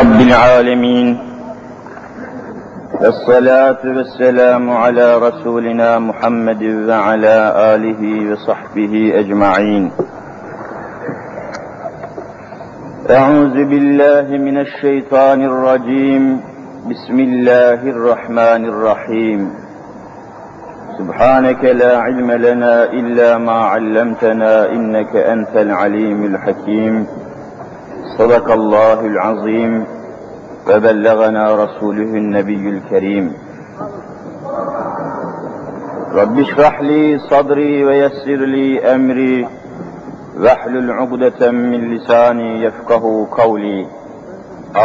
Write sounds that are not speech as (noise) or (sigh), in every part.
رب العالمين. والصلاة والسلام على رسولنا محمد وعلى آله وصحبه أجمعين. أعوذ بالله من الشيطان الرجيم. بسم الله الرحمن الرحيم. سبحانك لا علم لنا إلا ما علمتنا إنك أنت العليم الحكيم. صدق الله العظيم. وبلغنا رسوله النبي الكريم. رب اشرح لي صدري ويسر لي أمري. واحلل عقدة من لساني يفقه قولي.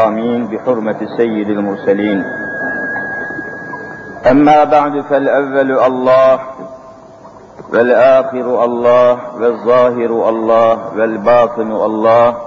آمين. بحرمة سيد المرسلين. أما بعد فالأول الله والآخر الله والظاهر الله والباطن الله.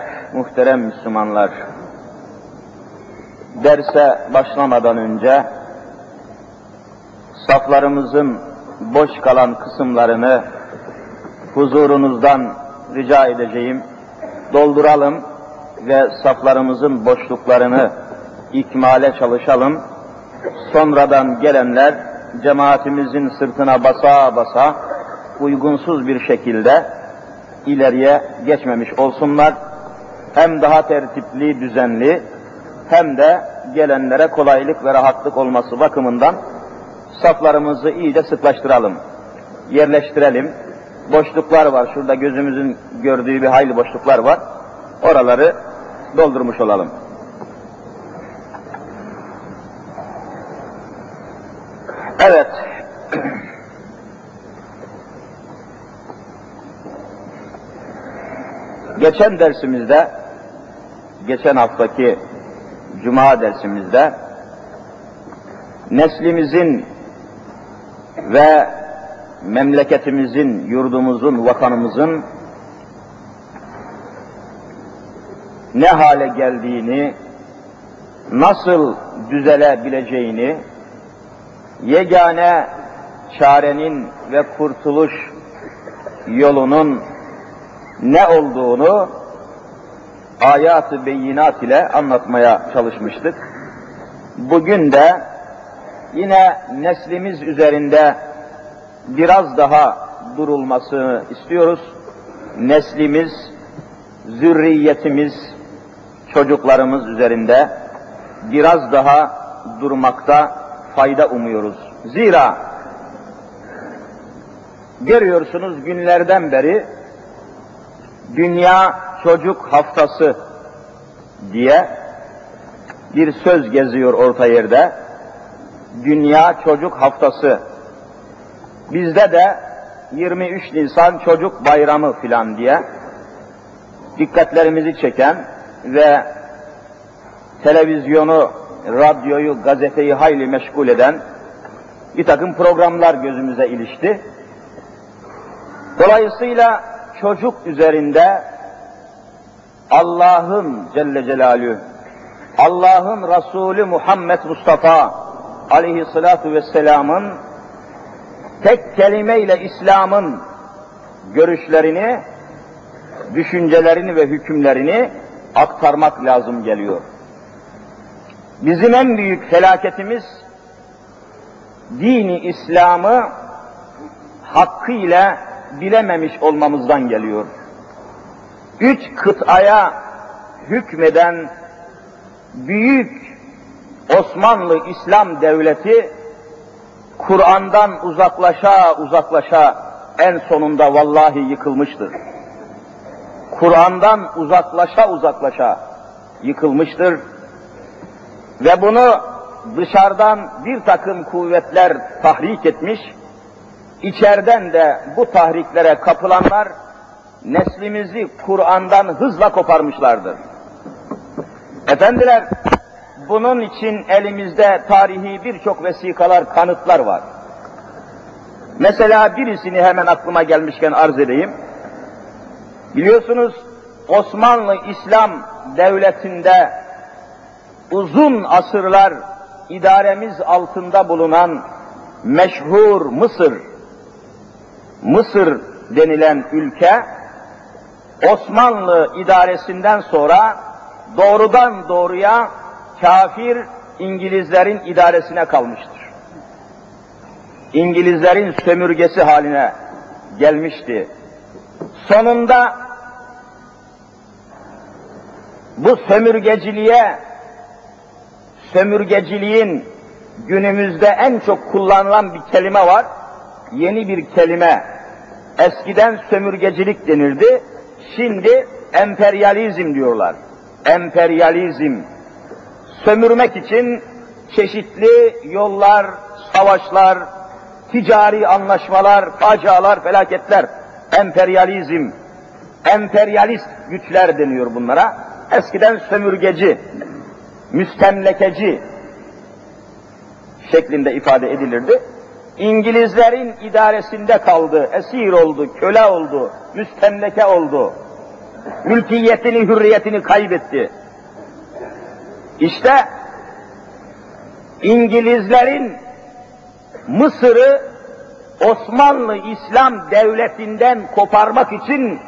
muhterem Müslümanlar, derse başlamadan önce saflarımızın boş kalan kısımlarını huzurunuzdan rica edeceğim. Dolduralım ve saflarımızın boşluklarını ikmale çalışalım. Sonradan gelenler cemaatimizin sırtına basa basa uygunsuz bir şekilde ileriye geçmemiş olsunlar. Hem daha tertipli, düzenli hem de gelenlere kolaylık ve rahatlık olması bakımından saflarımızı iyice sıklaştıralım, yerleştirelim. Boşluklar var, şurada gözümüzün gördüğü bir hayli boşluklar var. Oraları doldurmuş olalım. Evet. (clears throat) Geçen dersimizde, geçen haftaki Cuma dersimizde neslimizin ve memleketimizin, yurdumuzun, vatanımızın ne hale geldiğini, nasıl düzelebileceğini, yegane çarenin ve kurtuluş yolunun ne olduğunu ayat-ı beyinat ile anlatmaya çalışmıştık. Bugün de yine neslimiz üzerinde biraz daha durulmasını istiyoruz. Neslimiz, zürriyetimiz, çocuklarımız üzerinde biraz daha durmakta fayda umuyoruz. Zira görüyorsunuz günlerden beri Dünya Çocuk Haftası diye bir söz geziyor orta yerde. Dünya Çocuk Haftası. Bizde de 23 Nisan Çocuk Bayramı filan diye dikkatlerimizi çeken ve televizyonu, radyoyu, gazeteyi hayli meşgul eden bir takım programlar gözümüze ilişti. Dolayısıyla çocuk üzerinde Allah'ın Celle Celalü, Allah'ın Resulü Muhammed Mustafa aleyhissalatu vesselamın tek kelimeyle İslam'ın görüşlerini, düşüncelerini ve hükümlerini aktarmak lazım geliyor. Bizim en büyük felaketimiz dini İslam'ı hakkıyla bilememiş olmamızdan geliyor. Üç kıtaya hükmeden büyük Osmanlı İslam Devleti Kur'an'dan uzaklaşa uzaklaşa en sonunda vallahi yıkılmıştır. Kur'an'dan uzaklaşa uzaklaşa yıkılmıştır. Ve bunu dışarıdan bir takım kuvvetler tahrik etmiş, içeriden de bu tahriklere kapılanlar neslimizi Kur'an'dan hızla koparmışlardır. Efendiler, bunun için elimizde tarihi birçok vesikalar, kanıtlar var. Mesela birisini hemen aklıma gelmişken arz edeyim. Biliyorsunuz Osmanlı İslam devletinde uzun asırlar idaremiz altında bulunan meşhur Mısır, Mısır denilen ülke, Osmanlı idaresinden sonra doğrudan doğruya kafir İngilizlerin idaresine kalmıştır. İngilizlerin sömürgesi haline gelmişti. Sonunda bu sömürgeciliğe, sömürgeciliğin günümüzde en çok kullanılan bir kelime var. Yeni bir kelime. Eskiden sömürgecilik denirdi. Şimdi emperyalizm diyorlar. Emperyalizm. Sömürmek için çeşitli yollar, savaşlar, ticari anlaşmalar, facialar, felaketler, emperyalizm, emperyalist güçler deniyor bunlara. Eskiden sömürgeci, müstemlekeci şeklinde ifade edilirdi. İngilizlerin idaresinde kaldı, esir oldu, köle oldu, müstemleke oldu. Mülkiyetini, hürriyetini kaybetti. İşte İngilizlerin Mısır'ı Osmanlı İslam devletinden koparmak için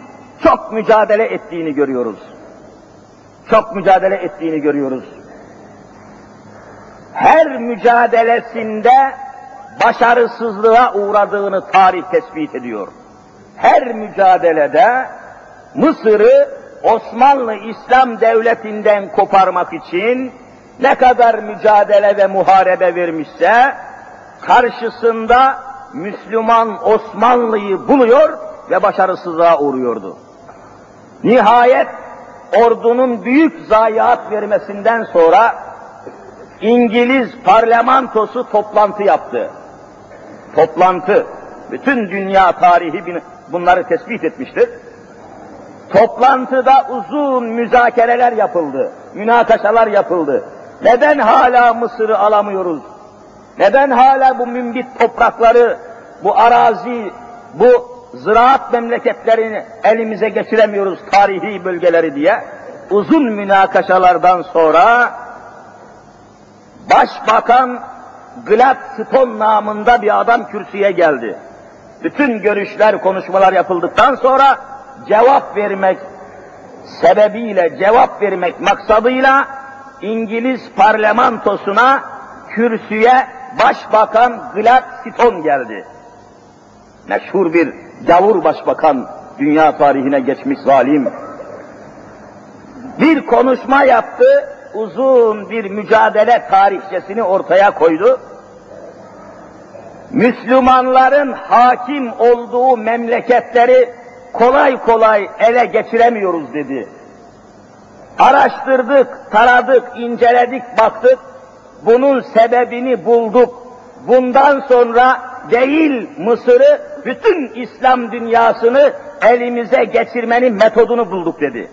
çok mücadele ettiğini görüyoruz. Çok mücadele ettiğini görüyoruz. Her mücadelesinde başarısızlığa uğradığını tarih tespit ediyor. Her mücadelede Mısır'ı Osmanlı İslam devletinden koparmak için ne kadar mücadele ve muharebe vermişse karşısında Müslüman Osmanlı'yı buluyor ve başarısızlığa uğruyordu. Nihayet ordunun büyük zayiat vermesinden sonra İngiliz parlamentosu toplantı yaptı. Toplantı. Bütün dünya tarihi bunları tespit etmiştir. Toplantıda uzun müzakereler yapıldı, münakaşalar yapıldı. Neden hala Mısır'ı alamıyoruz? Neden hala bu mümbit toprakları, bu arazi, bu ziraat memleketlerini elimize geçiremiyoruz tarihi bölgeleri diye uzun münakaşalardan sonra Başbakan Gladstone namında bir adam kürsüye geldi. Bütün görüşler, konuşmalar yapıldıktan sonra cevap vermek sebebiyle, cevap vermek maksadıyla İngiliz parlamentosuna kürsüye Başbakan Gladstone geldi. Meşhur bir gavur başbakan, dünya tarihine geçmiş zalim. Bir konuşma yaptı, uzun bir mücadele tarihçesini ortaya koydu. Müslümanların hakim olduğu memleketleri kolay kolay ele geçiremiyoruz dedi. Araştırdık, taradık, inceledik, baktık. Bunun sebebini bulduk. Bundan sonra değil Mısır'ı, bütün İslam dünyasını elimize geçirmenin metodunu bulduk dedi.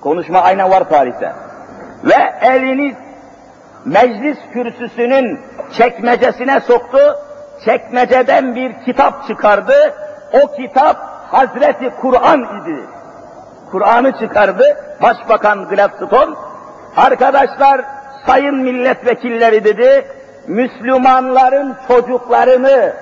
Konuşma aynen var tarihte ve elini meclis kürsüsünün çekmecesine soktu, çekmeceden bir kitap çıkardı, o kitap Hazreti Kur'an idi. Kur'an'ı çıkardı, Başbakan Gladstone, arkadaşlar, sayın milletvekilleri dedi, Müslümanların çocuklarını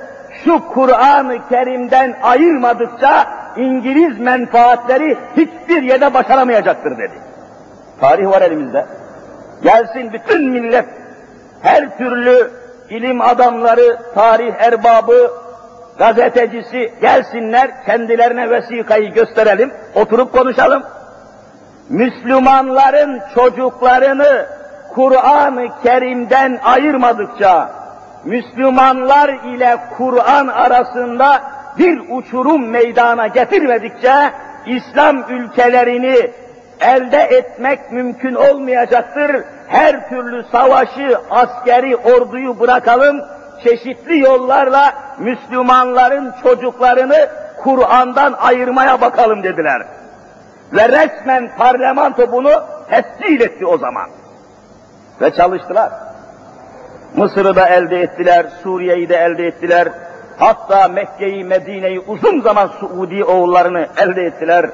şu Kur'an-ı Kerim'den ayırmadıkça İngiliz menfaatleri hiçbir yerde başaramayacaktır dedi. Tarih var elimizde. Gelsin bütün millet, her türlü ilim adamları, tarih erbabı, gazetecisi gelsinler, kendilerine vesikayı gösterelim, oturup konuşalım. Müslümanların çocuklarını Kur'an-ı Kerim'den ayırmadıkça, Müslümanlar ile Kur'an arasında bir uçurum meydana getirmedikçe, İslam ülkelerini elde etmek mümkün olmayacaktır. Her türlü savaşı, askeri orduyu bırakalım, çeşitli yollarla Müslümanların çocuklarını Kur'an'dan ayırmaya bakalım dediler. Ve resmen parlamento bunu tescil etti o zaman. Ve çalıştılar. Mısır'ı da elde ettiler, Suriye'yi de elde ettiler. Hatta Mekke'yi, Medine'yi uzun zaman Suudi oğullarını elde ettiler.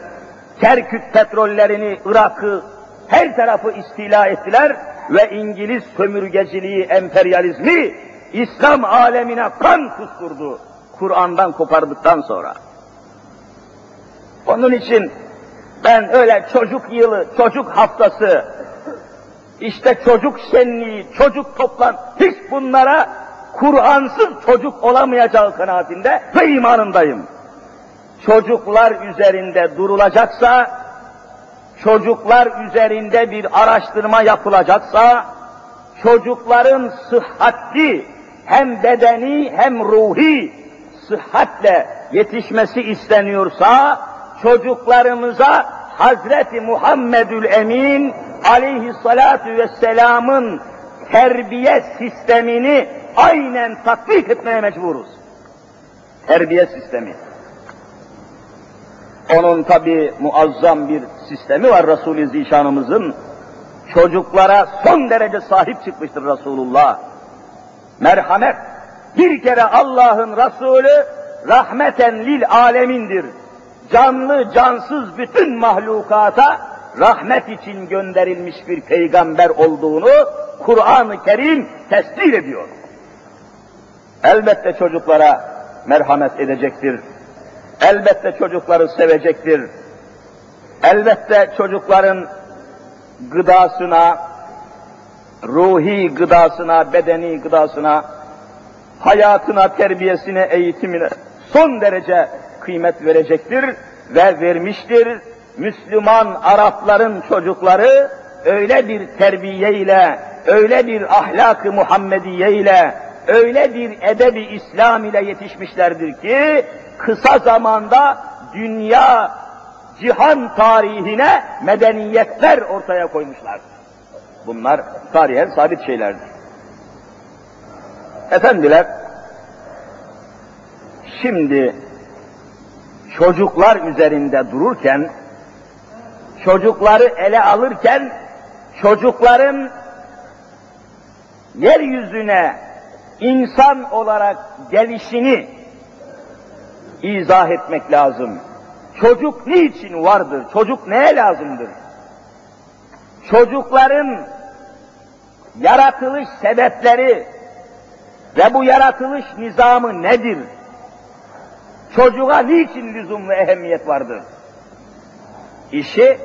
Kerkük petrollerini, Irak'ı, her tarafı istila ettiler ve İngiliz sömürgeciliği, emperyalizmi İslam alemine kan kusturdu. Kur'an'dan kopardıktan sonra. Onun için ben öyle çocuk yılı, çocuk haftası, işte çocuk şenliği, çocuk toplan, hiç bunlara Kur'ansız çocuk olamayacağı kanaatinde ve imanındayım. Çocuklar üzerinde durulacaksa, çocuklar üzerinde bir araştırma yapılacaksa, çocukların sıhhatli, hem bedeni hem ruhi sıhhatle yetişmesi isteniyorsa, çocuklarımıza Hazreti Muhammedül Emin aleyhissalatu vesselamın terbiye sistemini aynen tatbik etmeye mecburuz. Terbiye sistemi. Onun tabi muazzam bir sistemi var Resul-i Zişanımızın. Çocuklara son derece sahip çıkmıştır Resulullah. Merhamet. Bir kere Allah'ın Resulü rahmeten lil alemindir. Canlı cansız bütün mahlukata rahmet için gönderilmiş bir peygamber olduğunu Kur'an-ı Kerim tescil ediyor. Elbette çocuklara merhamet edecektir. Elbette çocukları sevecektir. Elbette çocukların gıdasına, ruhi gıdasına, bedeni gıdasına, hayatına, terbiyesine, eğitimine son derece kıymet verecektir ve vermiştir. Müslüman Arapların çocukları öyle bir terbiye ile, öyle bir ahlak-ı Muhammediye ile, öyle bir edebi İslam ile yetişmişlerdir ki, kısa zamanda dünya, cihan tarihine medeniyetler ortaya koymuşlar. Bunlar tarihen sabit şeylerdir. Efendiler, şimdi çocuklar üzerinde dururken, çocukları ele alırken, çocukların yeryüzüne insan olarak gelişini izah etmek lazım. Çocuk niçin vardır? Çocuk neye lazımdır? Çocukların yaratılış sebepleri ve bu yaratılış nizamı nedir? Çocuğa niçin lüzum ve ehemmiyet vardır? İşi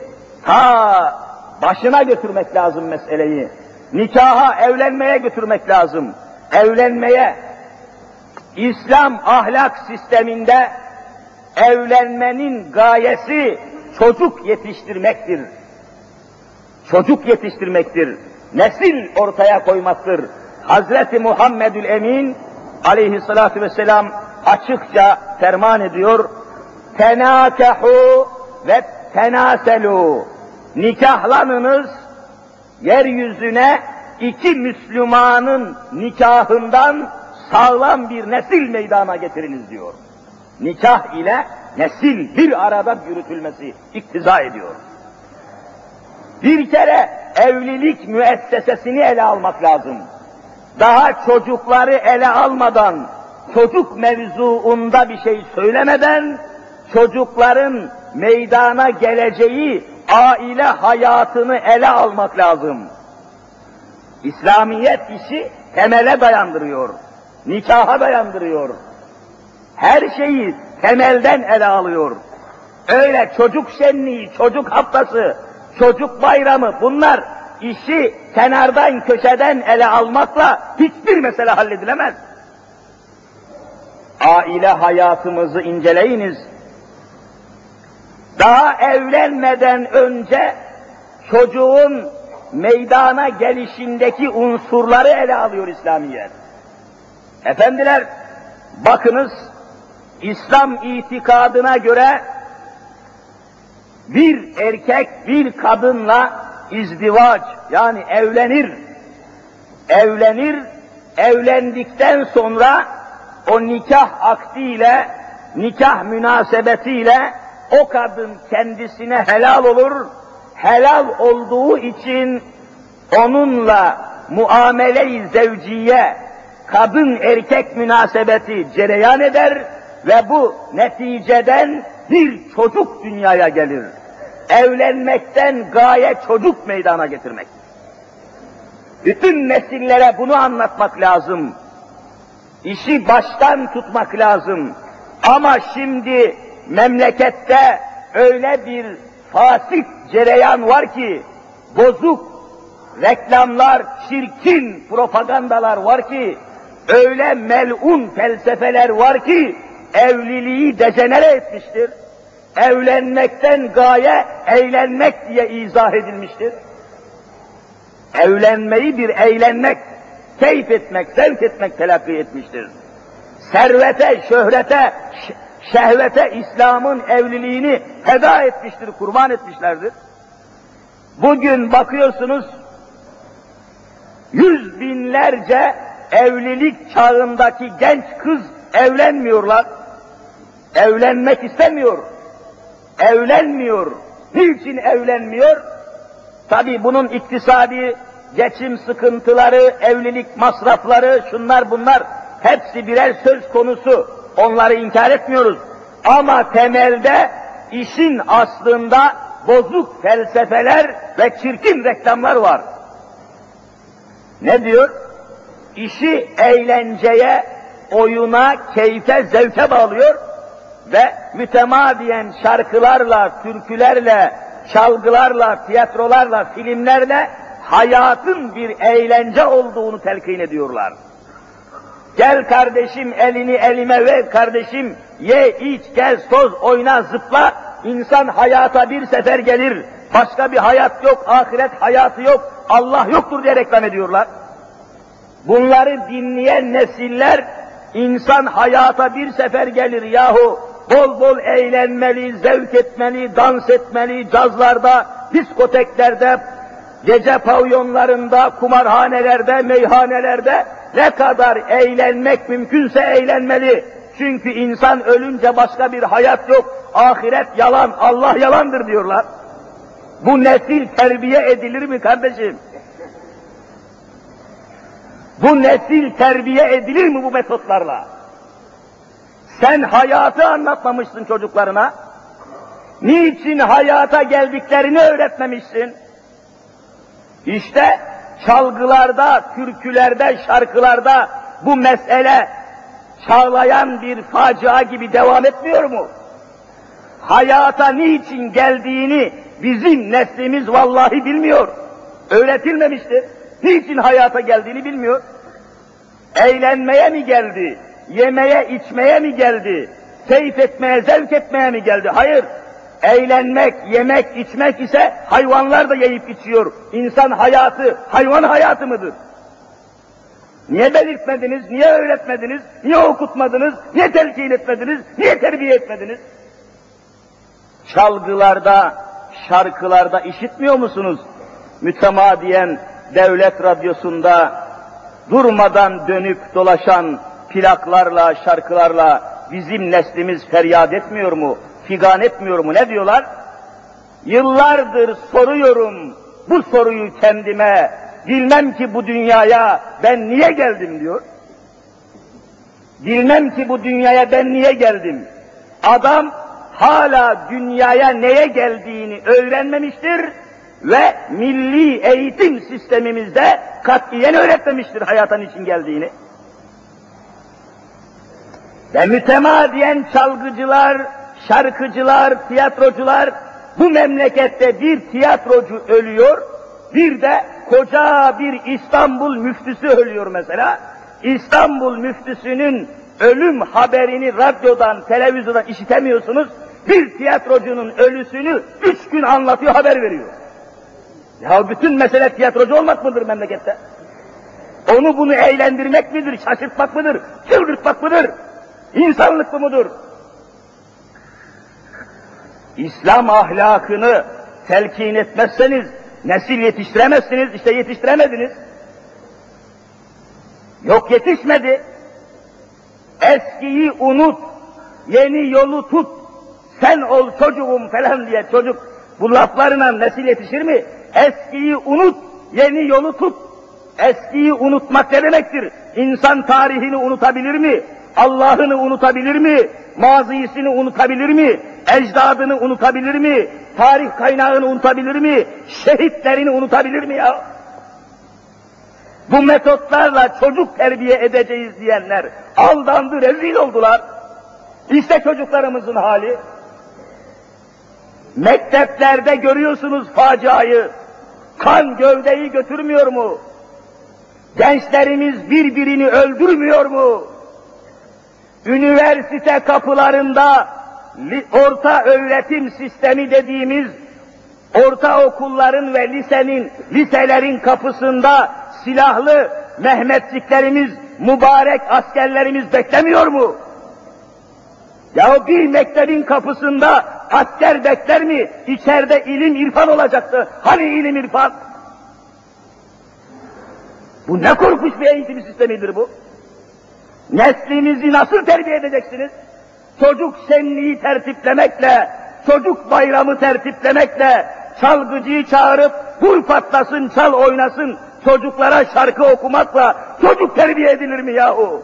ta başına götürmek lazım meseleyi. Nikaha, evlenmeye götürmek lazım. Evlenmeye, İslam ahlak sisteminde evlenmenin gayesi çocuk yetiştirmektir. Çocuk yetiştirmektir. Nesil ortaya koymaktır. Hazreti Muhammedül Emin aleyhissalatu vesselam açıkça ferman ediyor. Tenâkehu ve tenaselu. Nikahlanınız, yeryüzüne iki Müslümanın nikahından sağlam bir nesil meydana getiriniz diyor. Nikah ile nesil bir arada yürütülmesi iktiza ediyor. Bir kere evlilik müessesesini ele almak lazım. Daha çocukları ele almadan, çocuk mevzuunda bir şey söylemeden, çocukların meydana geleceği aile hayatını ele almak lazım. İslamiyet işi temele dayandırıyor, nikaha dayandırıyor. Her şeyi temelden ele alıyor. Öyle çocuk şenliği, çocuk haftası, çocuk bayramı bunlar işi kenardan köşeden ele almakla hiçbir mesele halledilemez. Aile hayatımızı inceleyiniz. Daha evlenmeden önce çocuğun meydana gelişindeki unsurları ele alıyor İslamiyet. Efendiler, bakınız İslam itikadına göre bir erkek bir kadınla izdivaç yani evlenir. Evlenir, evlendikten sonra o nikah akdiyle, nikah münasebetiyle o kadın kendisine helal olur. Helal olduğu için onunla muamele-i zevciye, kadın erkek münasebeti cereyan eder ve bu neticeden bir çocuk dünyaya gelir. Evlenmekten gaye çocuk meydana getirmek. Bütün nesillere bunu anlatmak lazım. İşi baştan tutmak lazım. Ama şimdi memlekette öyle bir fasik cereyan var ki, bozuk reklamlar, çirkin propagandalar var ki, öyle melun felsefeler var ki, evliliği dejenere etmiştir. Evlenmekten gaye eğlenmek diye izah edilmiştir. Evlenmeyi bir eğlenmek, keyif etmek, zevk etmek telakki etmiştir. Servete, şöhrete, şehvete İslam'ın evliliğini feda etmiştir, kurban etmişlerdir. Bugün bakıyorsunuz, yüz binlerce evlilik çağındaki genç kız evlenmiyorlar. Evlenmek istemiyor. Evlenmiyor. Niçin evlenmiyor? Tabi bunun iktisadi geçim sıkıntıları, evlilik masrafları, şunlar bunlar hepsi birer söz konusu. Onları inkar etmiyoruz. Ama temelde işin aslında bozuk felsefeler ve çirkin reklamlar var. Ne diyor? İşi eğlenceye, oyuna, keyfe, zevke bağlıyor ve mütemadiyen şarkılarla, türkülerle, çalgılarla, tiyatrolarla, filmlerle hayatın bir eğlence olduğunu telkin ediyorlar. Gel kardeşim elini elime ver kardeşim, ye, iç, gez, toz, oyna, zıpla. İnsan hayata bir sefer gelir. Başka bir hayat yok, ahiret hayatı yok, Allah yoktur diye reklam ediyorlar. Bunları dinleyen nesiller, insan hayata bir sefer gelir yahu, bol bol eğlenmeli, zevk etmeli, dans etmeli, cazlarda, diskoteklerde, gece pavyonlarında, kumarhanelerde, meyhanelerde ne kadar eğlenmek mümkünse eğlenmeli. Çünkü insan ölünce başka bir hayat yok, ahiret yalan, Allah yalandır diyorlar. Bu nesil terbiye edilir mi kardeşim? Bu nesil terbiye edilir mi bu metotlarla? Sen hayatı anlatmamışsın çocuklarına. Niçin hayata geldiklerini öğretmemişsin? İşte çalgılarda, türkülerde, şarkılarda bu mesele çağlayan bir facia gibi devam etmiyor mu? Hayata niçin geldiğini bizim neslimiz vallahi bilmiyor. Öğretilmemiştir. Niçin hayata geldiğini bilmiyor. Eğlenmeye mi geldi? Yemeye, içmeye mi geldi? Keyif etmeye, zevk etmeye mi geldi? Hayır. Eğlenmek, yemek, içmek ise hayvanlar da yiyip içiyor. İnsan hayatı, hayvan hayatı mıdır? Niye belirtmediniz, niye öğretmediniz, niye okutmadınız, niye telkin etmediniz, niye terbiye etmediniz? Çalgılarda, şarkılarda işitmiyor musunuz? Mütemadiyen devlet radyosunda durmadan dönüp dolaşan plaklarla, şarkılarla bizim neslimiz feryat etmiyor mu? Figan etmiyor mu? Ne diyorlar? Yıllardır soruyorum bu soruyu kendime. Bilmem ki bu dünyaya ben niye geldim diyor. Bilmem ki bu dünyaya ben niye geldim. Adam hala dünyaya neye geldiğini öğrenmemiştir ve milli eğitim sistemimizde katiyen öğretmemiştir hayatan için geldiğini. Ve mütemadiyen çalgıcılar, şarkıcılar, tiyatrocular bu memlekette bir tiyatrocu ölüyor, bir de koca bir İstanbul müftüsü ölüyor mesela. İstanbul müftüsünün ölüm haberini radyodan, televizyondan işitemiyorsunuz. Bir tiyatrocunun ölüsünü üç gün anlatıyor, haber veriyor. Ya bütün mesele tiyatrocu olmak mıdır memlekette? Onu bunu eğlendirmek midir, şaşırtmak mıdır, çıldırtmak mıdır? İnsanlık mı mudur? İslam ahlakını telkin etmezseniz nesil yetiştiremezsiniz, işte yetiştiremediniz. Yok yetişmedi. Eskiyi unut, yeni yolu tut, sen ol çocuğum falan diye çocuk bu laflarına nesil yetişir mi? Eskiyi unut, yeni yolu tut. Eskiyi unutmak ne demektir? İnsan tarihini unutabilir mi? Allah'ını unutabilir mi? Mazisini unutabilir mi? Ecdadını unutabilir mi? Tarih kaynağını unutabilir mi? Şehitlerini unutabilir mi ya? Bu metotlarla çocuk terbiye edeceğiz diyenler aldandı, rezil oldular. İşte çocuklarımızın hali. Mekteplerde görüyorsunuz faciayı. Kan gövdeyi götürmüyor mu? Gençlerimiz birbirini öldürmüyor mu? Üniversite kapılarında orta öğretim sistemi dediğimiz orta okulların ve lisenin, liselerin kapısında silahlı Mehmetçiklerimiz, mübarek askerlerimiz beklemiyor mu? Ya bir mektebin kapısında asker bekler mi? İçeride ilim irfan olacaktı. Hani ilim irfan? Bu ne korkunç bir eğitim sistemidir bu? Neslinizi nasıl terbiye edeceksiniz? Çocuk şenliği tertiplemekle, çocuk bayramı tertiplemekle, çalgıcıyı çağırıp vur patlasın, çal oynasın, çocuklara şarkı okumakla çocuk terbiye edilir mi yahu?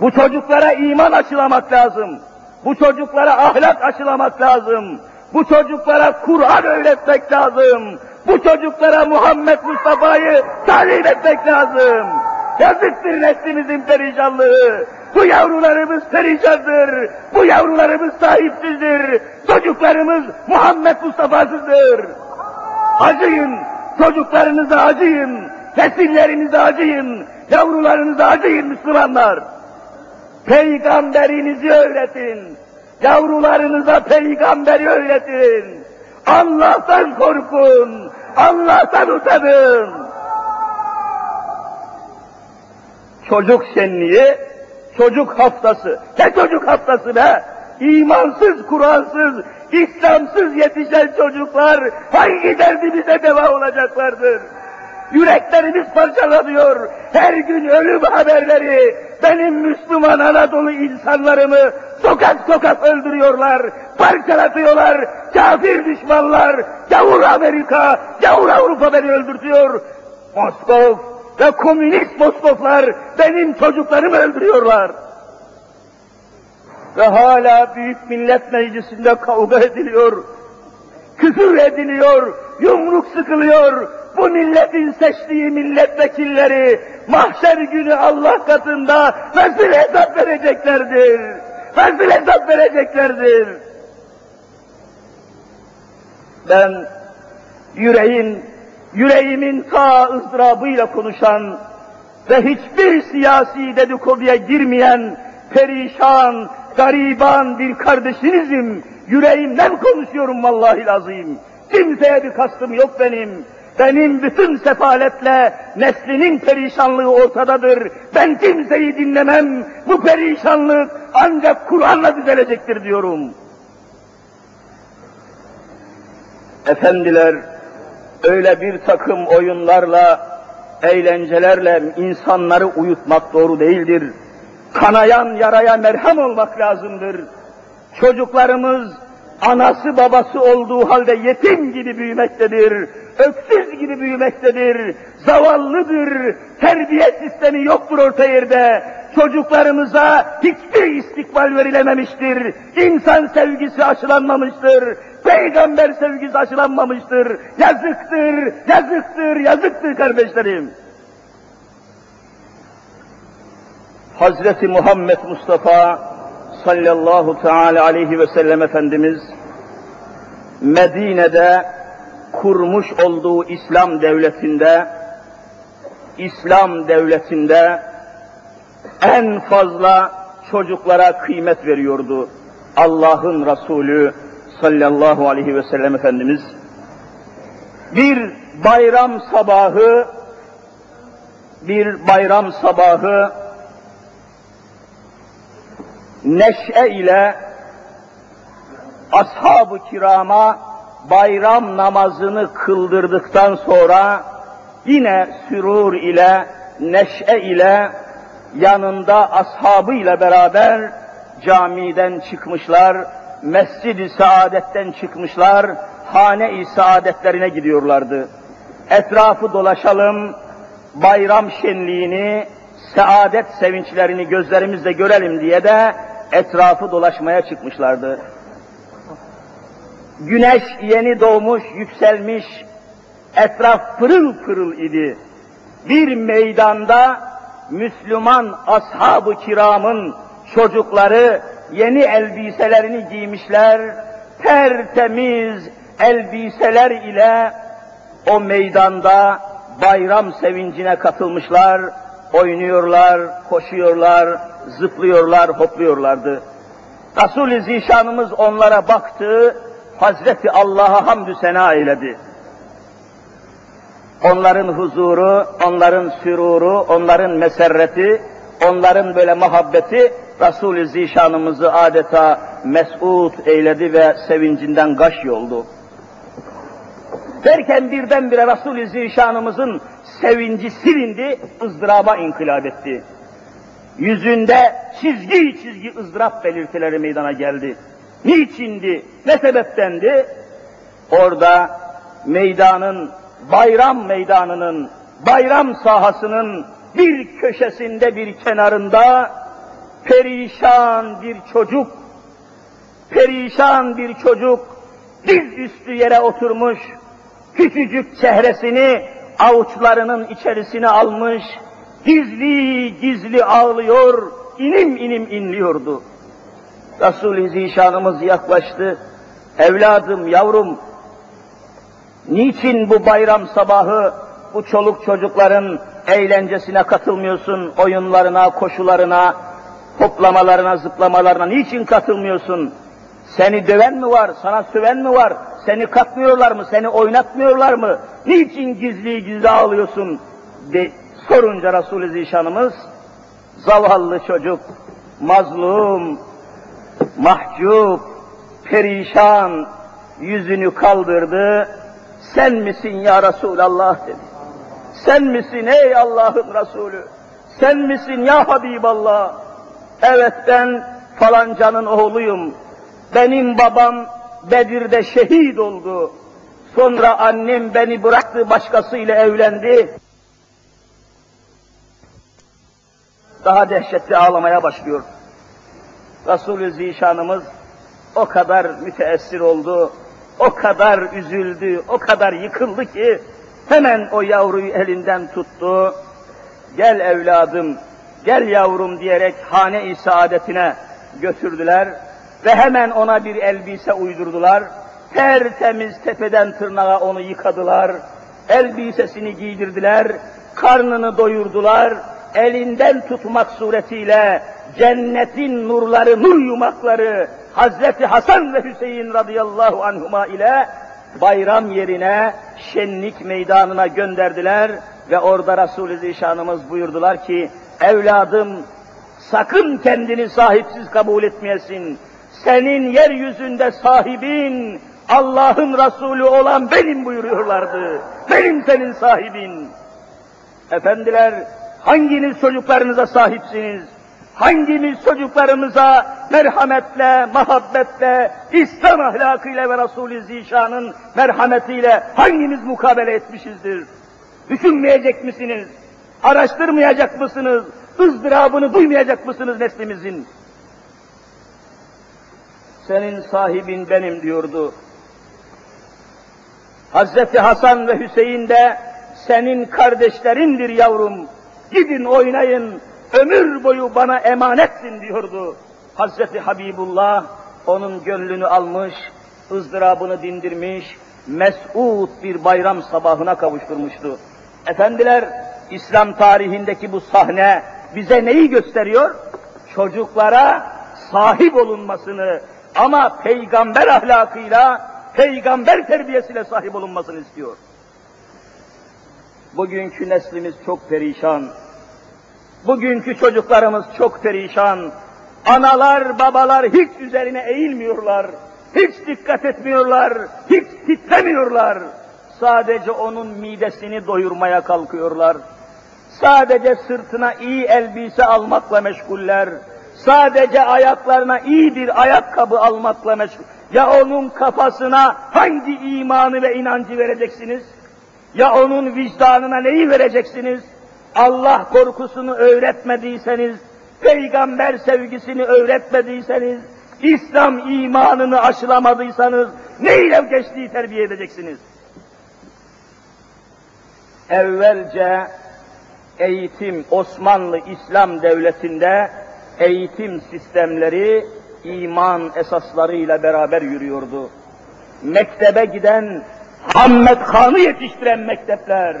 Bu çocuklara iman aşılamak lazım. Bu çocuklara ahlak aşılamak lazım. Bu çocuklara Kur'an öğretmek lazım. Bu çocuklara Muhammed Mustafa'yı talim etmek lazım. Yazıktır neslimizin perişanlığı. Bu yavrularımız perişandır. Bu yavrularımız sahipsizdir. Çocuklarımız Muhammed Mustafa'sızdır. Acıyın, çocuklarınıza acıyın, nesillerinize acıyın, yavrularınıza acıyın Müslümanlar. Peygamberinizi öğretin. Yavrularınıza peygamberi öğretin. Allah'tan korkun. Allah'tan utanın. Çocuk şenliği, çocuk haftası. Ne çocuk haftası be? İmansız, Kur'ansız, İslamsız yetişen çocuklar hangi derdimize deva olacaklardır? Yüreklerimiz parçalanıyor. Her gün ölüm haberleri. Benim Müslüman Anadolu insanlarımı sokak sokak öldürüyorlar, parçalatıyorlar. Kafir düşmanlar, gavur Amerika, gavur Avrupa beni öldürtüyor. Moskov ve komünist Moskovlar benim çocuklarımı öldürüyorlar. Ve hala Büyük Millet Meclisi'nde kavga ediliyor, küfür ediliyor, yumruk sıkılıyor, bu milletin seçtiği milletvekilleri mahşer günü Allah katında nasıl hesap vereceklerdir? Nasıl hesap vereceklerdir? Ben yüreğin, yüreğimin ta ızdırabıyla konuşan ve hiçbir siyasi dedikoduya girmeyen perişan, gariban bir kardeşinizim. Yüreğimden konuşuyorum vallahi lazım. Kimseye bir kastım yok benim. Benim bütün sefaletle neslinin perişanlığı ortadadır. Ben kimseyi dinlemem. Bu perişanlık ancak Kur'an'la düzelecektir diyorum. Efendiler, öyle bir takım oyunlarla, eğlencelerle insanları uyutmak doğru değildir. Kanayan yaraya merhem olmak lazımdır. Çocuklarımız anası babası olduğu halde yetim gibi büyümektedir öksüz gibi büyümektedir, zavallıdır, terbiye sistemi yoktur orta yerde, çocuklarımıza hiçbir istikbal verilememiştir, insan sevgisi aşılanmamıştır, peygamber sevgisi aşılanmamıştır, yazıktır, yazıktır, yazıktır kardeşlerim. Hazreti Muhammed Mustafa sallallahu teala aleyhi ve sellem Efendimiz Medine'de kurmuş olduğu İslam devletinde, İslam devletinde en fazla çocuklara kıymet veriyordu. Allah'ın Resulü sallallahu aleyhi ve sellem Efendimiz bir bayram sabahı bir bayram sabahı neşe ile ashab-ı kirama bayram namazını kıldırdıktan sonra yine sürur ile, neşe ile yanında ashabıyla beraber camiden çıkmışlar, Mescid-i Saadet'ten çıkmışlar, hane-i saadetlerine gidiyorlardı. etrafı dolaşalım, bayram şenliğini, saadet sevinçlerini gözlerimizle görelim diye de etrafı dolaşmaya çıkmışlardı. Güneş yeni doğmuş, yükselmiş, etraf pırıl pırıl idi. Bir meydanda Müslüman ashab-ı kiramın çocukları yeni elbiselerini giymişler, tertemiz elbiseler ile o meydanda bayram sevincine katılmışlar, oynuyorlar, koşuyorlar, zıplıyorlar, hopluyorlardı. Resul-i Zişanımız onlara baktı, Hazreti Allah'a hamdü sena eyledi. Onların huzuru, onların süruru, onların meserreti, onların böyle muhabbeti Resul-i Zişanımızı adeta mesut eyledi ve sevincinden gaş yoldu. Derken birdenbire Resul-i Zişanımızın sevinci silindi, ızdıraba inkılap etti. Yüzünde çizgi çizgi ızdırap belirtileri meydana geldi. Niçindi, ne sebeptendi? Orada meydanın, bayram meydanının, bayram sahasının bir köşesinde bir kenarında perişan bir çocuk, perişan bir çocuk diz üstü yere oturmuş, küçücük çehresini avuçlarının içerisine almış, gizli gizli ağlıyor, inim inim inliyordu. Resul-i Zişanımız yaklaştı. Evladım, yavrum, niçin bu bayram sabahı bu çoluk çocukların eğlencesine katılmıyorsun, oyunlarına, koşularına, hoplamalarına, zıplamalarına niçin katılmıyorsun? Seni döven mi var, sana söven mi var, seni katmıyorlar mı, seni oynatmıyorlar mı? Niçin gizli gizli ağlıyorsun? De, sorunca Resul-i Zişanımız, zavallı çocuk, mazlum, mahcup, perişan, yüzünü kaldırdı, sen misin ya Resulallah dedi. Sen misin ey Allah'ın Resulü? Sen misin ya Habiballah? Evet ben falancanın oğluyum. Benim babam Bedir'de şehit oldu. Sonra annem beni bıraktı başkasıyla evlendi. Daha dehşetli ağlamaya başlıyor. Resulü Zişanımız o kadar müteessir oldu, o kadar üzüldü, o kadar yıkıldı ki hemen o yavruyu elinden tuttu. Gel evladım, gel yavrum diyerek hane-i saadetine götürdüler ve hemen ona bir elbise uydurdular. Tertemiz tepeden tırnağa onu yıkadılar, elbisesini giydirdiler, karnını doyurdular, elinden tutmak suretiyle cennetin nurları, nur yumakları Hazreti Hasan ve Hüseyin radıyallahu anhuma ile bayram yerine, şenlik meydanına gönderdiler ve orada Resul-i Zişanımız buyurdular ki, evladım sakın kendini sahipsiz kabul etmeyesin. Senin yeryüzünde sahibin Allah'ın Resulü olan benim buyuruyorlardı. Benim senin sahibin. Efendiler, hanginiz çocuklarınıza sahipsiniz? Hangimiz çocuklarımıza merhametle, muhabbetle, İslam ahlakıyla ve Resulü Zişan'ın merhametiyle hangimiz mukabele etmişizdir? Düşünmeyecek misiniz? Araştırmayacak mısınız? ızdırabını duymayacak mısınız neslimizin? Senin sahibin benim diyordu. Hazreti Hasan ve Hüseyin de senin kardeşlerindir yavrum. Gidin oynayın, ömür boyu bana emanetsin diyordu. Hazreti Habibullah onun gönlünü almış, ızdırabını dindirmiş, mes'ud bir bayram sabahına kavuşturmuştu. Efendiler, İslam tarihindeki bu sahne bize neyi gösteriyor? Çocuklara sahip olunmasını ama peygamber ahlakıyla, peygamber terbiyesiyle sahip olunmasını istiyor. Bugünkü neslimiz çok perişan. Bugünkü çocuklarımız çok perişan. Analar, babalar hiç üzerine eğilmiyorlar. Hiç dikkat etmiyorlar. Hiç titremiyorlar. Sadece onun midesini doyurmaya kalkıyorlar. Sadece sırtına iyi elbise almakla meşguller. Sadece ayaklarına iyi bir ayakkabı almakla meşgul. Ya onun kafasına hangi imanı ve inancı vereceksiniz? Ya onun vicdanına neyi vereceksiniz? Allah korkusunu öğretmediyseniz, peygamber sevgisini öğretmediyseniz, İslam imanını aşılamadıysanız neyle gençliği terbiye edeceksiniz? Evvelce eğitim Osmanlı İslam Devleti'nde eğitim sistemleri iman esaslarıyla beraber yürüyordu. Mektebe giden Hammed Han'ı yetiştiren mektepler,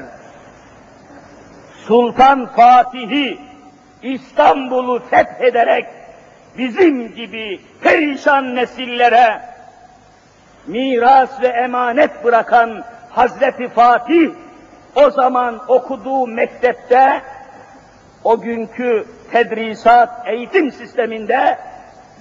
Sultan Fatih'i İstanbul'u fethederek bizim gibi perişan nesillere miras ve emanet bırakan Hazreti Fatih o zaman okuduğu mektepte o günkü tedrisat eğitim sisteminde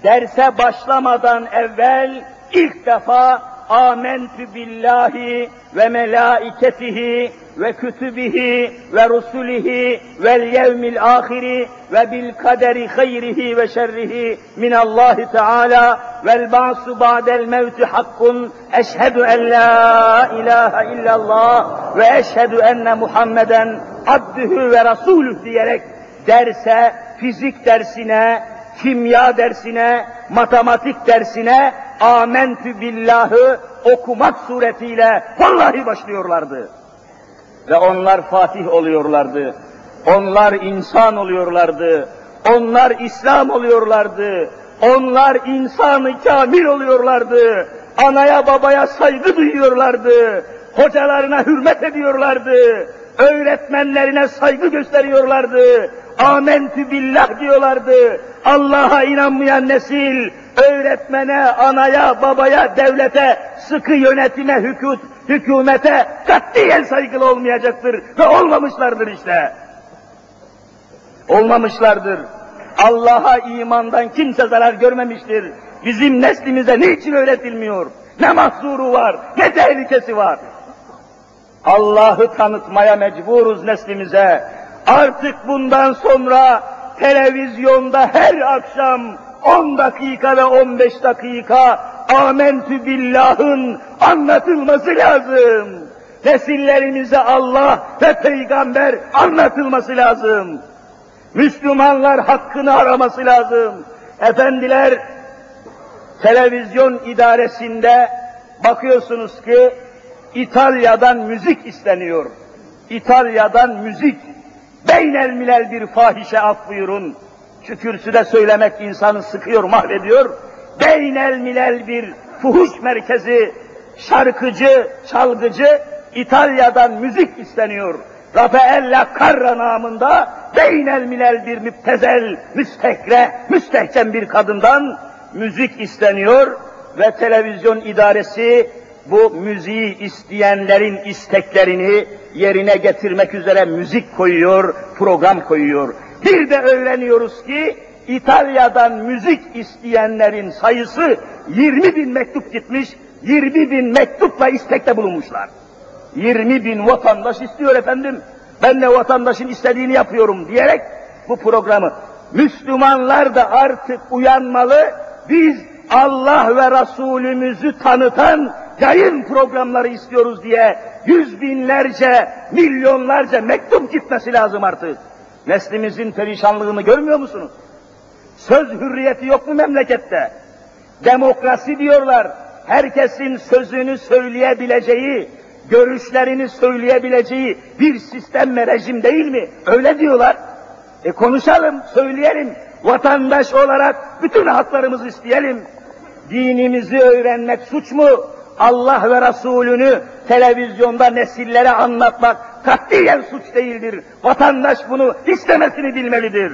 derse başlamadan evvel ilk defa amentü billahi ve melaiketihi ve kütübihi ve rusulihi vel yevmil ahiri ve bil kaderi hayrihi ve şerrihi min Allah Teala vel ba'su ba'del mevti hakkun. Eşhedü en la ilahe illallah ve eşhedü enne Muhammeden abdühü ve rasulüh diyerek derse, fizik dersine, kimya dersine, matematik dersine amentü billahı okumak suretiyle vallahi başlıyorlardı. Ve onlar Fatih oluyorlardı. Onlar insan oluyorlardı. Onlar İslam oluyorlardı. Onlar insanı kamil oluyorlardı. Anaya babaya saygı duyuyorlardı. Hocalarına hürmet ediyorlardı. Öğretmenlerine saygı gösteriyorlardı. Amentü billah diyorlardı. Allah'a inanmayan nesil, öğretmene, anaya, babaya, devlete, sıkı yönetime, hüküt, hükümete katiyen saygılı olmayacaktır. Ve olmamışlardır işte. Olmamışlardır. Allah'a imandan kimse zarar görmemiştir. Bizim neslimize niçin öğretilmiyor? Ne mahzuru var, ne tehlikesi var? Allah'ı tanıtmaya mecburuz neslimize. Artık bundan sonra televizyonda her akşam 10 dakika ve 15 dakika amentü billahın anlatılması lazım. Nesillerimize Allah ve peygamber anlatılması lazım. Müslümanlar hakkını araması lazım. Efendiler televizyon idaresinde bakıyorsunuz ki İtalya'dan müzik isteniyor. İtalya'dan müzik. Beynel milel bir fahişe af buyurun. Şu kürsüde söylemek insanı sıkıyor, mahvediyor. Beynel milel bir fuhuş merkezi, şarkıcı, çalgıcı İtalya'dan müzik isteniyor. Rafaella Carra namında beynel milel bir müptezel, müstekre, müstehcen bir kadından müzik isteniyor ve televizyon idaresi bu müziği isteyenlerin isteklerini yerine getirmek üzere müzik koyuyor, program koyuyor. Bir de öğreniyoruz ki İtalya'dan müzik isteyenlerin sayısı 20 bin mektup gitmiş, 20 bin mektupla istekte bulunmuşlar. 20 bin vatandaş istiyor efendim, ben de vatandaşın istediğini yapıyorum diyerek bu programı. Müslümanlar da artık uyanmalı, biz Allah ve Resulümüzü tanıtan yayın programları istiyoruz diye yüz binlerce, milyonlarca mektup gitmesi lazım artık. Neslimizin perişanlığını görmüyor musunuz? Söz hürriyeti yok mu memlekette? Demokrasi diyorlar. Herkesin sözünü söyleyebileceği, görüşlerini söyleyebileceği bir sistem ve rejim değil mi? Öyle diyorlar. E konuşalım, söyleyelim. Vatandaş olarak bütün haklarımızı isteyelim. Dinimizi öğrenmek suç mu? Allah ve Resulünü televizyonda nesillere anlatmak katiyen suç değildir. Vatandaş bunu istemesini bilmelidir.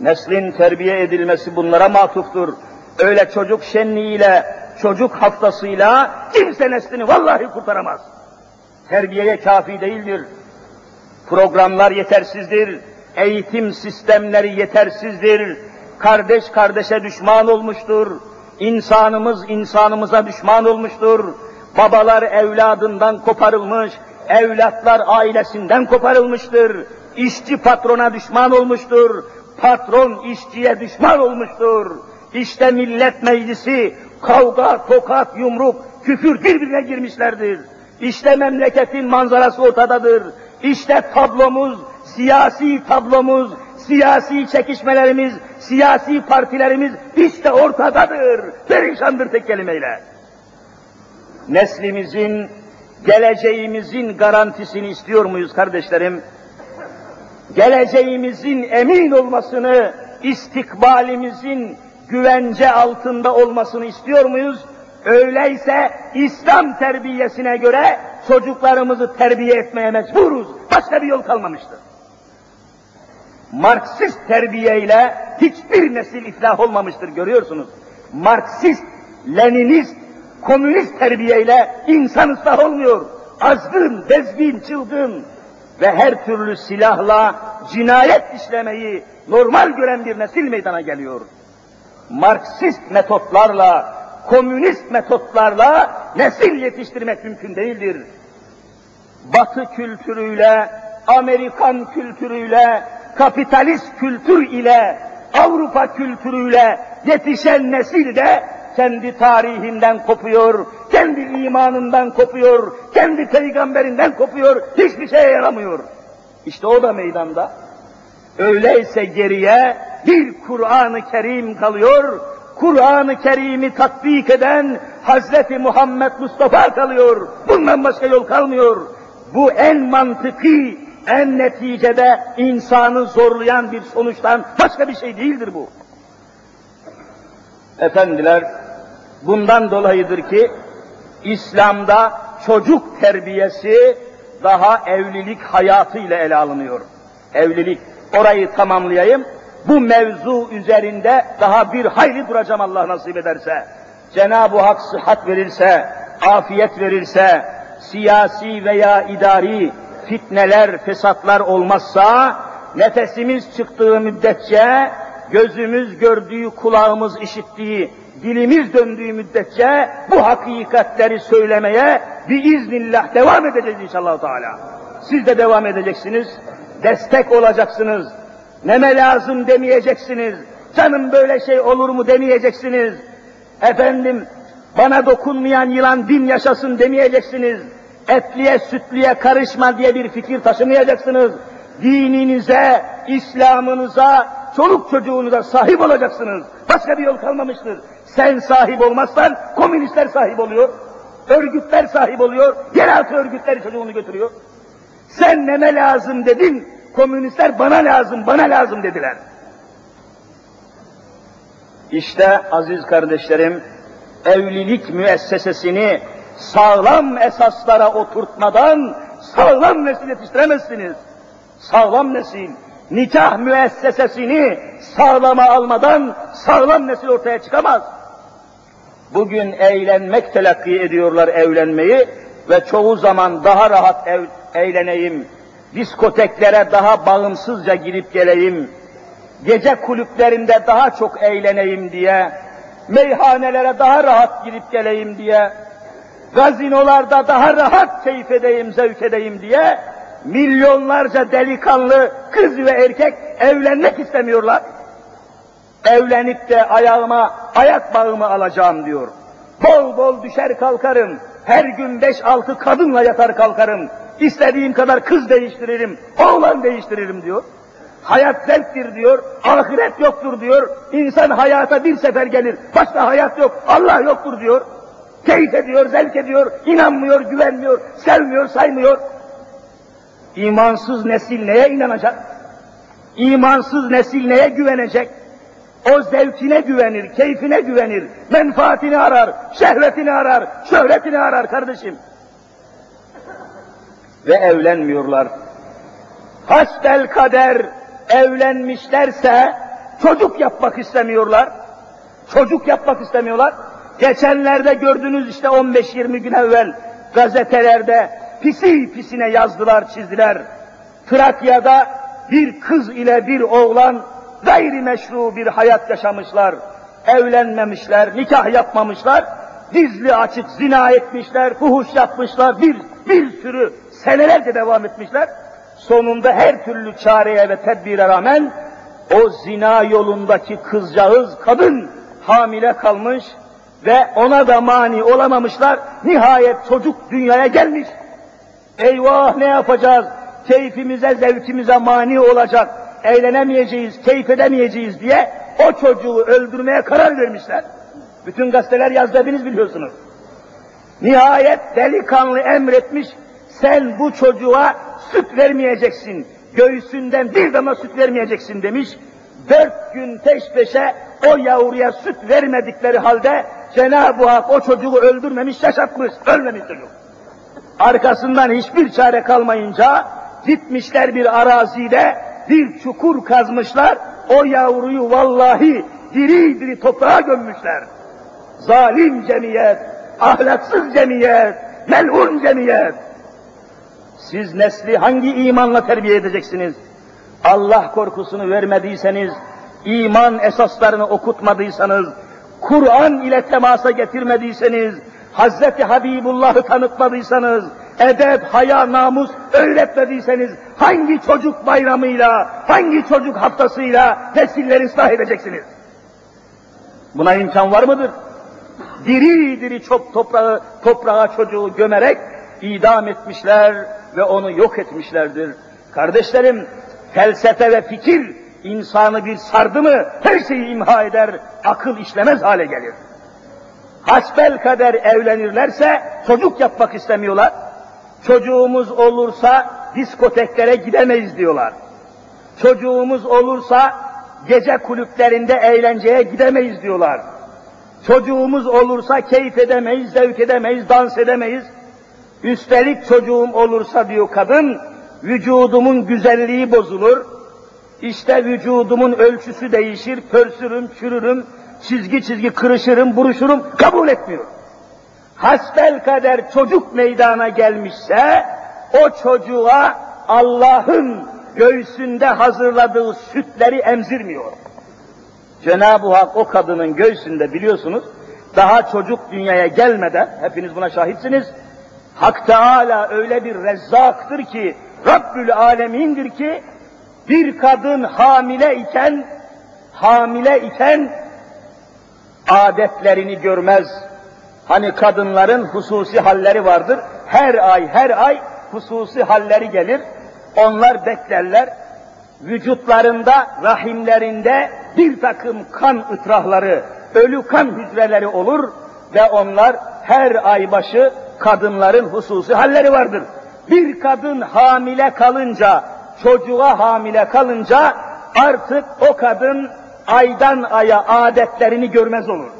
Neslin terbiye edilmesi bunlara matuftur. Öyle çocuk şenliğiyle, çocuk haftasıyla kimse neslini vallahi kurtaramaz. Terbiyeye kafi değildir. Programlar yetersizdir. Eğitim sistemleri yetersizdir. Kardeş kardeşe düşman olmuştur. İnsanımız insanımıza düşman olmuştur. Babalar evladından koparılmış, evlatlar ailesinden koparılmıştır. İşçi patrona düşman olmuştur. Patron işçiye düşman olmuştur. İşte millet meclisi kavga, tokat, yumruk, küfür birbirine girmişlerdir. İşte memleketin manzarası ortadadır. İşte tablomuz, siyasi tablomuz, siyasi çekişmelerimiz, siyasi partilerimiz işte ortadadır. Perişandır tek kelimeyle. Neslimizin, geleceğimizin garantisini istiyor muyuz kardeşlerim? Geleceğimizin emin olmasını, istikbalimizin güvence altında olmasını istiyor muyuz? Öyleyse İslam terbiyesine göre çocuklarımızı terbiye etmeye mecburuz. Başka bir yol kalmamıştır. Marksist terbiyeyle hiçbir nesil iflah olmamıştır görüyorsunuz. Marksist, Leninist, komünist terbiyeyle insan ıslah olmuyor. Azgın, bezgin, çılgın ve her türlü silahla cinayet işlemeyi normal gören bir nesil meydana geliyor. Marksist metotlarla, komünist metotlarla nesil yetiştirmek mümkün değildir. Batı kültürüyle, Amerikan kültürüyle, kapitalist kültür ile, Avrupa kültürüyle yetişen nesil de kendi tarihinden kopuyor, kendi imanından kopuyor, kendi peygamberinden kopuyor, hiçbir şeye yaramıyor. İşte o da meydanda. Öyleyse geriye bir Kur'an-ı Kerim kalıyor, Kur'an-ı Kerim'i tatbik eden Hazreti Muhammed Mustafa kalıyor. Bundan başka yol kalmıyor. Bu en mantıki, en neticede insanı zorlayan bir sonuçtan başka bir şey değildir bu. Efendiler, bundan dolayıdır ki İslam'da çocuk terbiyesi daha evlilik hayatıyla ele alınıyor. Evlilik, orayı tamamlayayım. Bu mevzu üzerinde daha bir hayli duracağım Allah nasip ederse. Cenab-ı Hak sıhhat verirse, afiyet verirse, siyasi veya idari fitneler, fesatlar olmazsa, nefesimiz çıktığı müddetçe, gözümüz gördüğü, kulağımız işittiği, dilimiz döndüğü müddetçe bu hakikatleri söylemeye biiznillah devam edeceğiz inşallah Teala. Siz de devam edeceksiniz, destek olacaksınız, neme lazım demeyeceksiniz, canım böyle şey olur mu demeyeceksiniz, efendim bana dokunmayan yılan bin yaşasın demeyeceksiniz, etliye sütlüye karışma diye bir fikir taşımayacaksınız, dininize, İslam'ınıza, çoluk çocuğunuza sahip olacaksınız. Başka bir yol kalmamıştır. Sen sahip olmazsan komünistler sahip oluyor. Örgütler sahip oluyor. Yeraltı örgütleri çocuğunu götürüyor. Sen neme lazım dedin, komünistler bana lazım, bana lazım dediler. İşte aziz kardeşlerim, evlilik müessesesini sağlam esaslara oturtmadan sağlam nesil yetiştiremezsiniz. Sağlam nesil, nikah müessesesini sağlama almadan sağlam nesil ortaya çıkamaz. Bugün eğlenmek telakki ediyorlar evlenmeyi ve çoğu zaman daha rahat ev, eğleneyim, diskoteklere daha bağımsızca girip geleyim, gece kulüplerinde daha çok eğleneyim diye, meyhanelere daha rahat girip geleyim diye, gazinolarda daha rahat keyif edeyim, zevk edeyim diye, milyonlarca delikanlı kız ve erkek evlenmek istemiyorlar. Evlenip de ayağıma ayak bağımı alacağım diyor. Bol bol düşer kalkarım, her gün beş altı kadınla yatar kalkarım, istediğim kadar kız değiştiririm, oğlan değiştiririm diyor. Hayat zevktir diyor, ahiret yoktur diyor, insan hayata bir sefer gelir, başka hayat yok, Allah yoktur diyor. Keyif ediyor, zevk ediyor, inanmıyor, güvenmiyor, sevmiyor, saymıyor. İmansız nesil neye inanacak? İmansız nesil neye güvenecek? O zevkine güvenir, keyfine güvenir, menfaatini arar, şehvetini arar, şöhretini arar kardeşim. Ve evlenmiyorlar. Hastel kader evlenmişlerse çocuk yapmak istemiyorlar. Çocuk yapmak istemiyorlar. Geçenlerde gördünüz işte 15-20 gün evvel gazetelerde pisi pisine yazdılar, çizdiler. Trakya'da bir kız ile bir oğlan gayrimeşru bir hayat yaşamışlar. Evlenmemişler, nikah yapmamışlar, dizli açık zina etmişler, fuhuş yapmışlar, bir, bir sürü senelerce devam etmişler. Sonunda her türlü çareye ve tedbire rağmen o zina yolundaki kızcağız, kadın hamile kalmış, Ve ona da mani olamamışlar. Nihayet çocuk dünyaya gelmiş. Eyvah ne yapacağız? Keyfimize, zevkimize mani olacak. Eğlenemeyeceğiz, keyif edemeyeceğiz diye o çocuğu öldürmeye karar vermişler. Bütün gazeteler yazdı biliyorsunuz. Nihayet delikanlı emretmiş, sen bu çocuğa süt vermeyeceksin, göğsünden bir damla süt vermeyeceksin demiş. Dört gün peş peşe o yavruya süt vermedikleri halde Cenab-ı Hak o çocuğu öldürmemiş, yaşatmış, ölmemiş çocuk. Arkasından hiçbir çare kalmayınca gitmişler bir arazide bir çukur kazmışlar, o yavruyu vallahi diri diri toprağa gömmüşler. Zalim cemiyet, ahlaksız cemiyet, melun cemiyet. Siz nesli hangi imanla terbiye edeceksiniz? Allah korkusunu vermediyseniz, iman esaslarını okutmadıysanız, Kur'an ile temasa getirmediyseniz, Hazreti Habibullah'ı tanıtmadıysanız, edep, haya, namus öğretmediyseniz hangi çocuk bayramıyla, hangi çocuk haftasıyla nesilleri ıslah edeceksiniz? Buna imkan var mıdır? Diri diri çok toprağı, toprağa çocuğu gömerek idam etmişler ve onu yok etmişlerdir. Kardeşlerim, felsefe ve fikir insanı bir sardı mı her şeyi imha eder, akıl işlemez hale gelir. Hasbel kader evlenirlerse çocuk yapmak istemiyorlar. Çocuğumuz olursa diskoteklere gidemeyiz diyorlar. Çocuğumuz olursa gece kulüplerinde eğlenceye gidemeyiz diyorlar. Çocuğumuz olursa keyif edemeyiz, zevk edemeyiz, dans edemeyiz. Üstelik çocuğum olursa diyor kadın, vücudumun güzelliği bozulur. İşte vücudumun ölçüsü değişir, pörsürüm, çürürüm, çizgi çizgi kırışırım, buruşurum, kabul etmiyor. Hasbel kader çocuk meydana gelmişse, o çocuğa Allah'ın göğsünde hazırladığı sütleri emzirmiyor. Cenab-ı Hak o kadının göğsünde biliyorsunuz, daha çocuk dünyaya gelmeden, hepiniz buna şahitsiniz, Hak Teala öyle bir rezzaktır ki, Rabbül Alemin'dir ki, bir kadın hamile iken, hamile iken adetlerini görmez. Hani kadınların hususi halleri vardır. Her ay, her ay hususi halleri gelir. Onlar beklerler. Vücutlarında, rahimlerinde bir takım kan ıtrahları, ölü kan hücreleri olur ve onlar her ay başı kadınların hususi halleri vardır. Bir kadın hamile kalınca, çocuğa hamile kalınca artık o kadın aydan aya adetlerini görmez olur.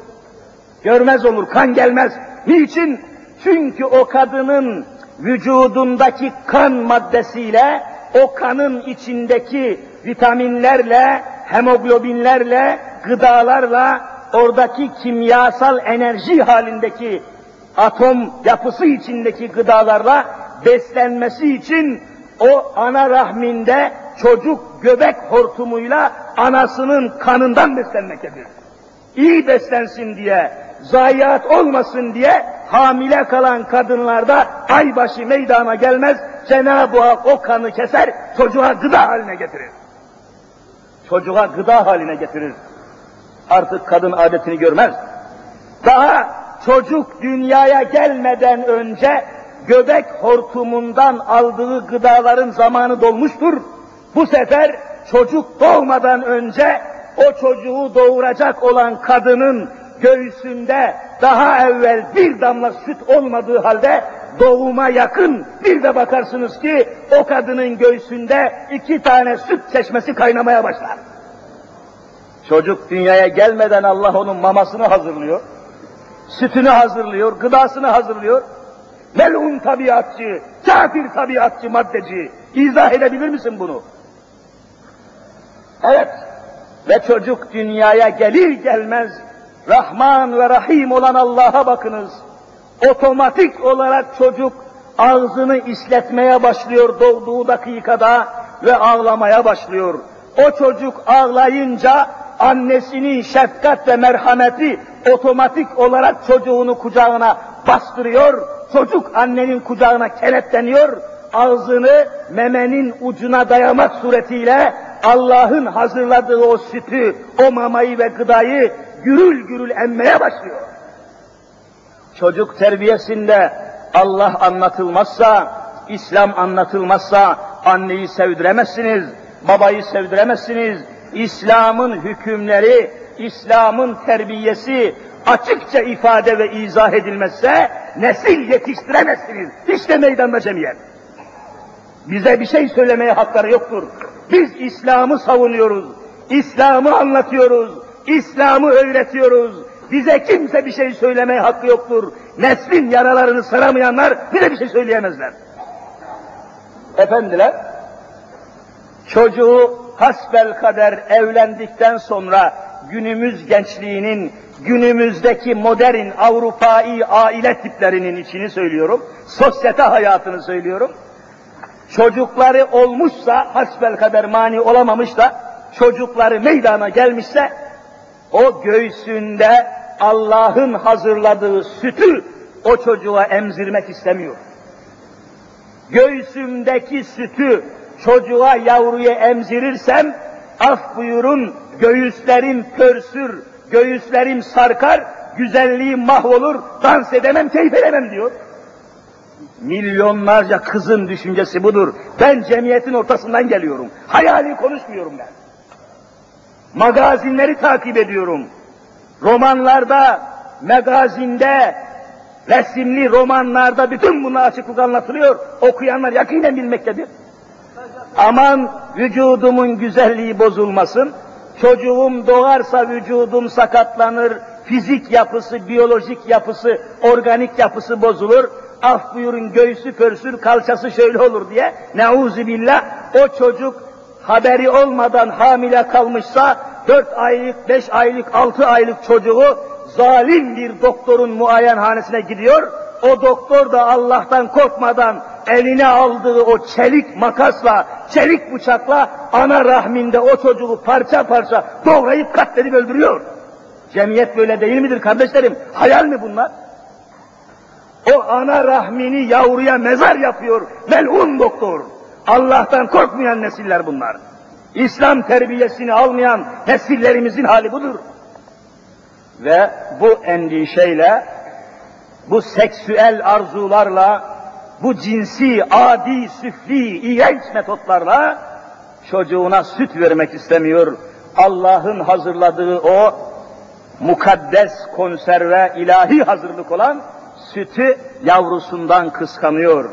Görmez olur, kan gelmez. Niçin? Çünkü o kadının vücudundaki kan maddesiyle, o kanın içindeki vitaminlerle, hemoglobinlerle, gıdalarla, oradaki kimyasal enerji halindeki atom yapısı içindeki gıdalarla beslenmesi için o ana rahminde çocuk göbek hortumuyla anasının kanından beslenmektedir. İyi beslensin diye, zayiat olmasın diye hamile kalan kadınlarda aybaşı meydana gelmez, Cenab-ı Hak o kanı keser, çocuğa gıda haline getirir. Çocuğa gıda haline getirir. Artık kadın adetini görmez. Daha çocuk dünyaya gelmeden önce göbek hortumundan aldığı gıdaların zamanı dolmuştur. Bu sefer çocuk doğmadan önce o çocuğu doğuracak olan kadının göğsünde daha evvel bir damla süt olmadığı halde doğuma yakın bir de bakarsınız ki o kadının göğsünde iki tane süt çeşmesi kaynamaya başlar. Çocuk dünyaya gelmeden Allah onun mamasını hazırlıyor, sütünü hazırlıyor, gıdasını hazırlıyor. Melun tabiatçı, kafir tabiatçı maddeci. İzah edebilir misin bunu? Evet. Ve çocuk dünyaya gelir gelmez Rahman ve Rahim olan Allah'a bakınız. Otomatik olarak çocuk ağzını işletmeye başlıyor doğduğu dakikada ve ağlamaya başlıyor. O çocuk ağlayınca annesinin şefkat ve merhameti otomatik olarak çocuğunu kucağına bastırıyor. Çocuk annenin kucağına kenetleniyor. Ağzını memenin ucuna dayamak suretiyle Allah'ın hazırladığı o sütü, o mamayı ve gıdayı gürül gürül emmeye başlıyor. çocuk terbiyesinde Allah anlatılmazsa, İslam anlatılmazsa anneyi sevdiremezsiniz, babayı sevdiremezsiniz. İslam'ın hükümleri, İslam'ın terbiyesi açıkça ifade ve izah edilmezse nesil yetiştiremezsiniz. İşte meydanda cemiyet. Bize bir şey söylemeye hakları yoktur. Biz İslam'ı savunuyoruz. İslam'ı anlatıyoruz. İslam'ı öğretiyoruz. Bize kimse bir şey söylemeye hakkı yoktur. Neslin yaralarını saramayanlar bize bir şey söyleyemezler. Efendiler, çocuğu hasbel kader evlendikten sonra günümüz gençliğinin, günümüzdeki modern Avrupa'yı aile tiplerinin içini söylüyorum, sosyete hayatını söylüyorum. Çocukları olmuşsa, hasbel kader mani olamamış da, çocukları meydana gelmişse, o göğsünde Allah'ın hazırladığı sütü o çocuğa emzirmek istemiyor. Göğsümdeki sütü çocuğa yavruya emzirirsem, af buyurun göğüslerim pörsür, göğüslerim sarkar, güzelliğim mahvolur, dans edemem, keyif edemem diyor. Milyonlarca kızın düşüncesi budur. Ben cemiyetin ortasından geliyorum. Hayali konuşmuyorum ben. Magazinleri takip ediyorum. Romanlarda, magazinde, resimli romanlarda bütün bunlar açıklık anlatılıyor. Okuyanlar yakinen bilmektedir. Aman vücudumun güzelliği bozulmasın. Çocuğum doğarsa vücudum sakatlanır, fizik yapısı, biyolojik yapısı, organik yapısı bozulur. Af buyurun göğsü pörsür, kalçası şöyle olur diye. Neuzu billah o çocuk haberi olmadan hamile kalmışsa dört aylık, beş aylık, altı aylık çocuğu zalim bir doktorun muayenhanesine gidiyor. O doktor da Allah'tan korkmadan eline aldığı o çelik makasla, çelik bıçakla ana rahminde o çocuğu parça parça doğrayıp katledip öldürüyor. Cemiyet böyle değil midir kardeşlerim? Hayal mi bunlar? O ana rahmini yavruya mezar yapıyor. Melun doktor. Allah'tan korkmayan nesiller bunlar. İslam terbiyesini almayan nesillerimizin hali budur. Ve bu endişeyle, bu seksüel arzularla, bu cinsi, adi, süfli, iğrenç metotlarla çocuğuna süt vermek istemiyor. Allah'ın hazırladığı o mukaddes konserve, ilahi hazırlık olan sütü yavrusundan kıskanıyor.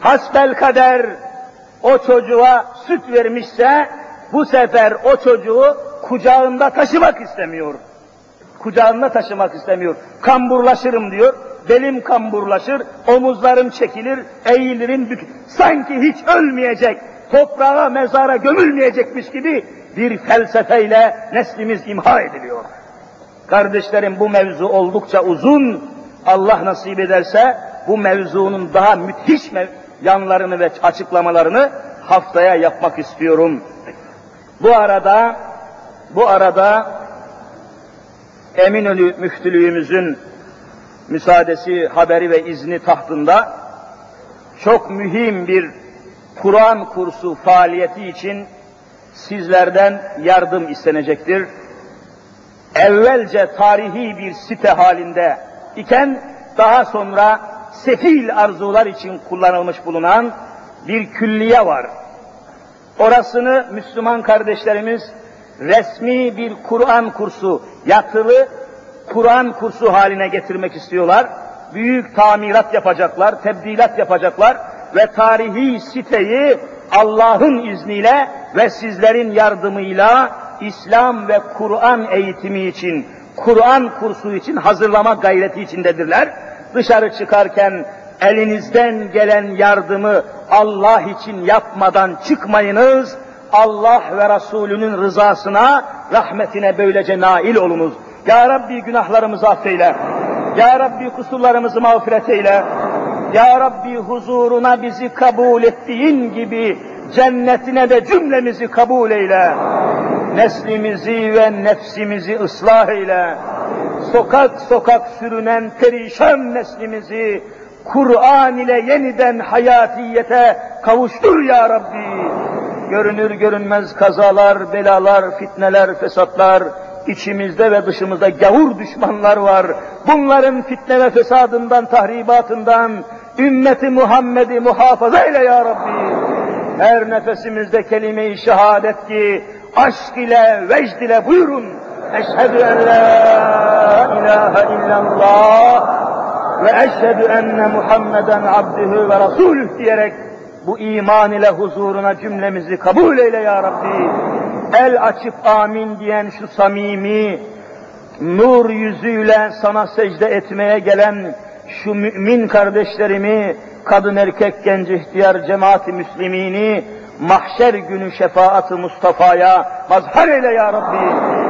Hasbel kader o çocuğa süt vermişse bu sefer o çocuğu kucağında taşımak istemiyor. Kucağında taşımak istemiyor. Kamburlaşırım diyor. Belim kamburlaşır, omuzlarım çekilir, eğilirim, sanki hiç ölmeyecek, toprağa, mezara gömülmeyecekmiş gibi bir felsefeyle neslimiz imha ediliyor. Kardeşlerim bu mevzu oldukça uzun. Allah nasip ederse bu mevzunun daha müthiş mev yanlarını ve açıklamalarını haftaya yapmak istiyorum. Bu arada bu arada Eminönü müftülüğümüzün müsaadesi, haberi ve izni tahtında çok mühim bir Kur'an kursu faaliyeti için sizlerden yardım istenecektir. Evvelce tarihi bir site halinde iken daha sonra sefil arzular için kullanılmış bulunan bir külliye var. Orasını Müslüman kardeşlerimiz resmi bir Kur'an kursu, yatılı Kur'an kursu haline getirmek istiyorlar. Büyük tamirat yapacaklar, tebdilat yapacaklar ve tarihi siteyi Allah'ın izniyle ve sizlerin yardımıyla İslam ve Kur'an eğitimi için, Kur'an kursu için hazırlama gayreti içindedirler. Dışarı çıkarken elinizden gelen yardımı Allah için yapmadan çıkmayınız. Allah ve Resulünün rızasına, rahmetine böylece nail olunuz. Ya Rabbi günahlarımızı affeyle. Ya Rabbi kusurlarımızı mağfiret eyle. Ya Rabbi huzuruna bizi kabul ettiğin gibi cennetine de cümlemizi kabul eyle. Neslimizi ve nefsimizi ıslah eyle. Sokak sokak sürünen perişan neslimizi Kur'an ile yeniden hayatiyete kavuştur ya Rabbi. Görünür görünmez kazalar, belalar, fitneler, fesatlar, içimizde ve dışımızda gavur düşmanlar var. Bunların fitne ve fesadından, tahribatından ümmeti Muhammed'i muhafaza eyle ya Rabbi. Her nefesimizde kelime-i şehadet ki aşk ile, vecd ile buyurun. Eşhedü en la ilahe illallah ve eşhedü enne Muhammeden abdühü ve rasulüh diyerek bu iman ile huzuruna cümlemizi kabul eyle ya Rabbi. El açıp amin diyen şu samimi, nur yüzüyle sana secde etmeye gelen şu mümin kardeşlerimi, kadın erkek genç ihtiyar cemaati müslimini, mahşer günü şefaat-ı Mustafa'ya mazhar eyle ya Rabbi.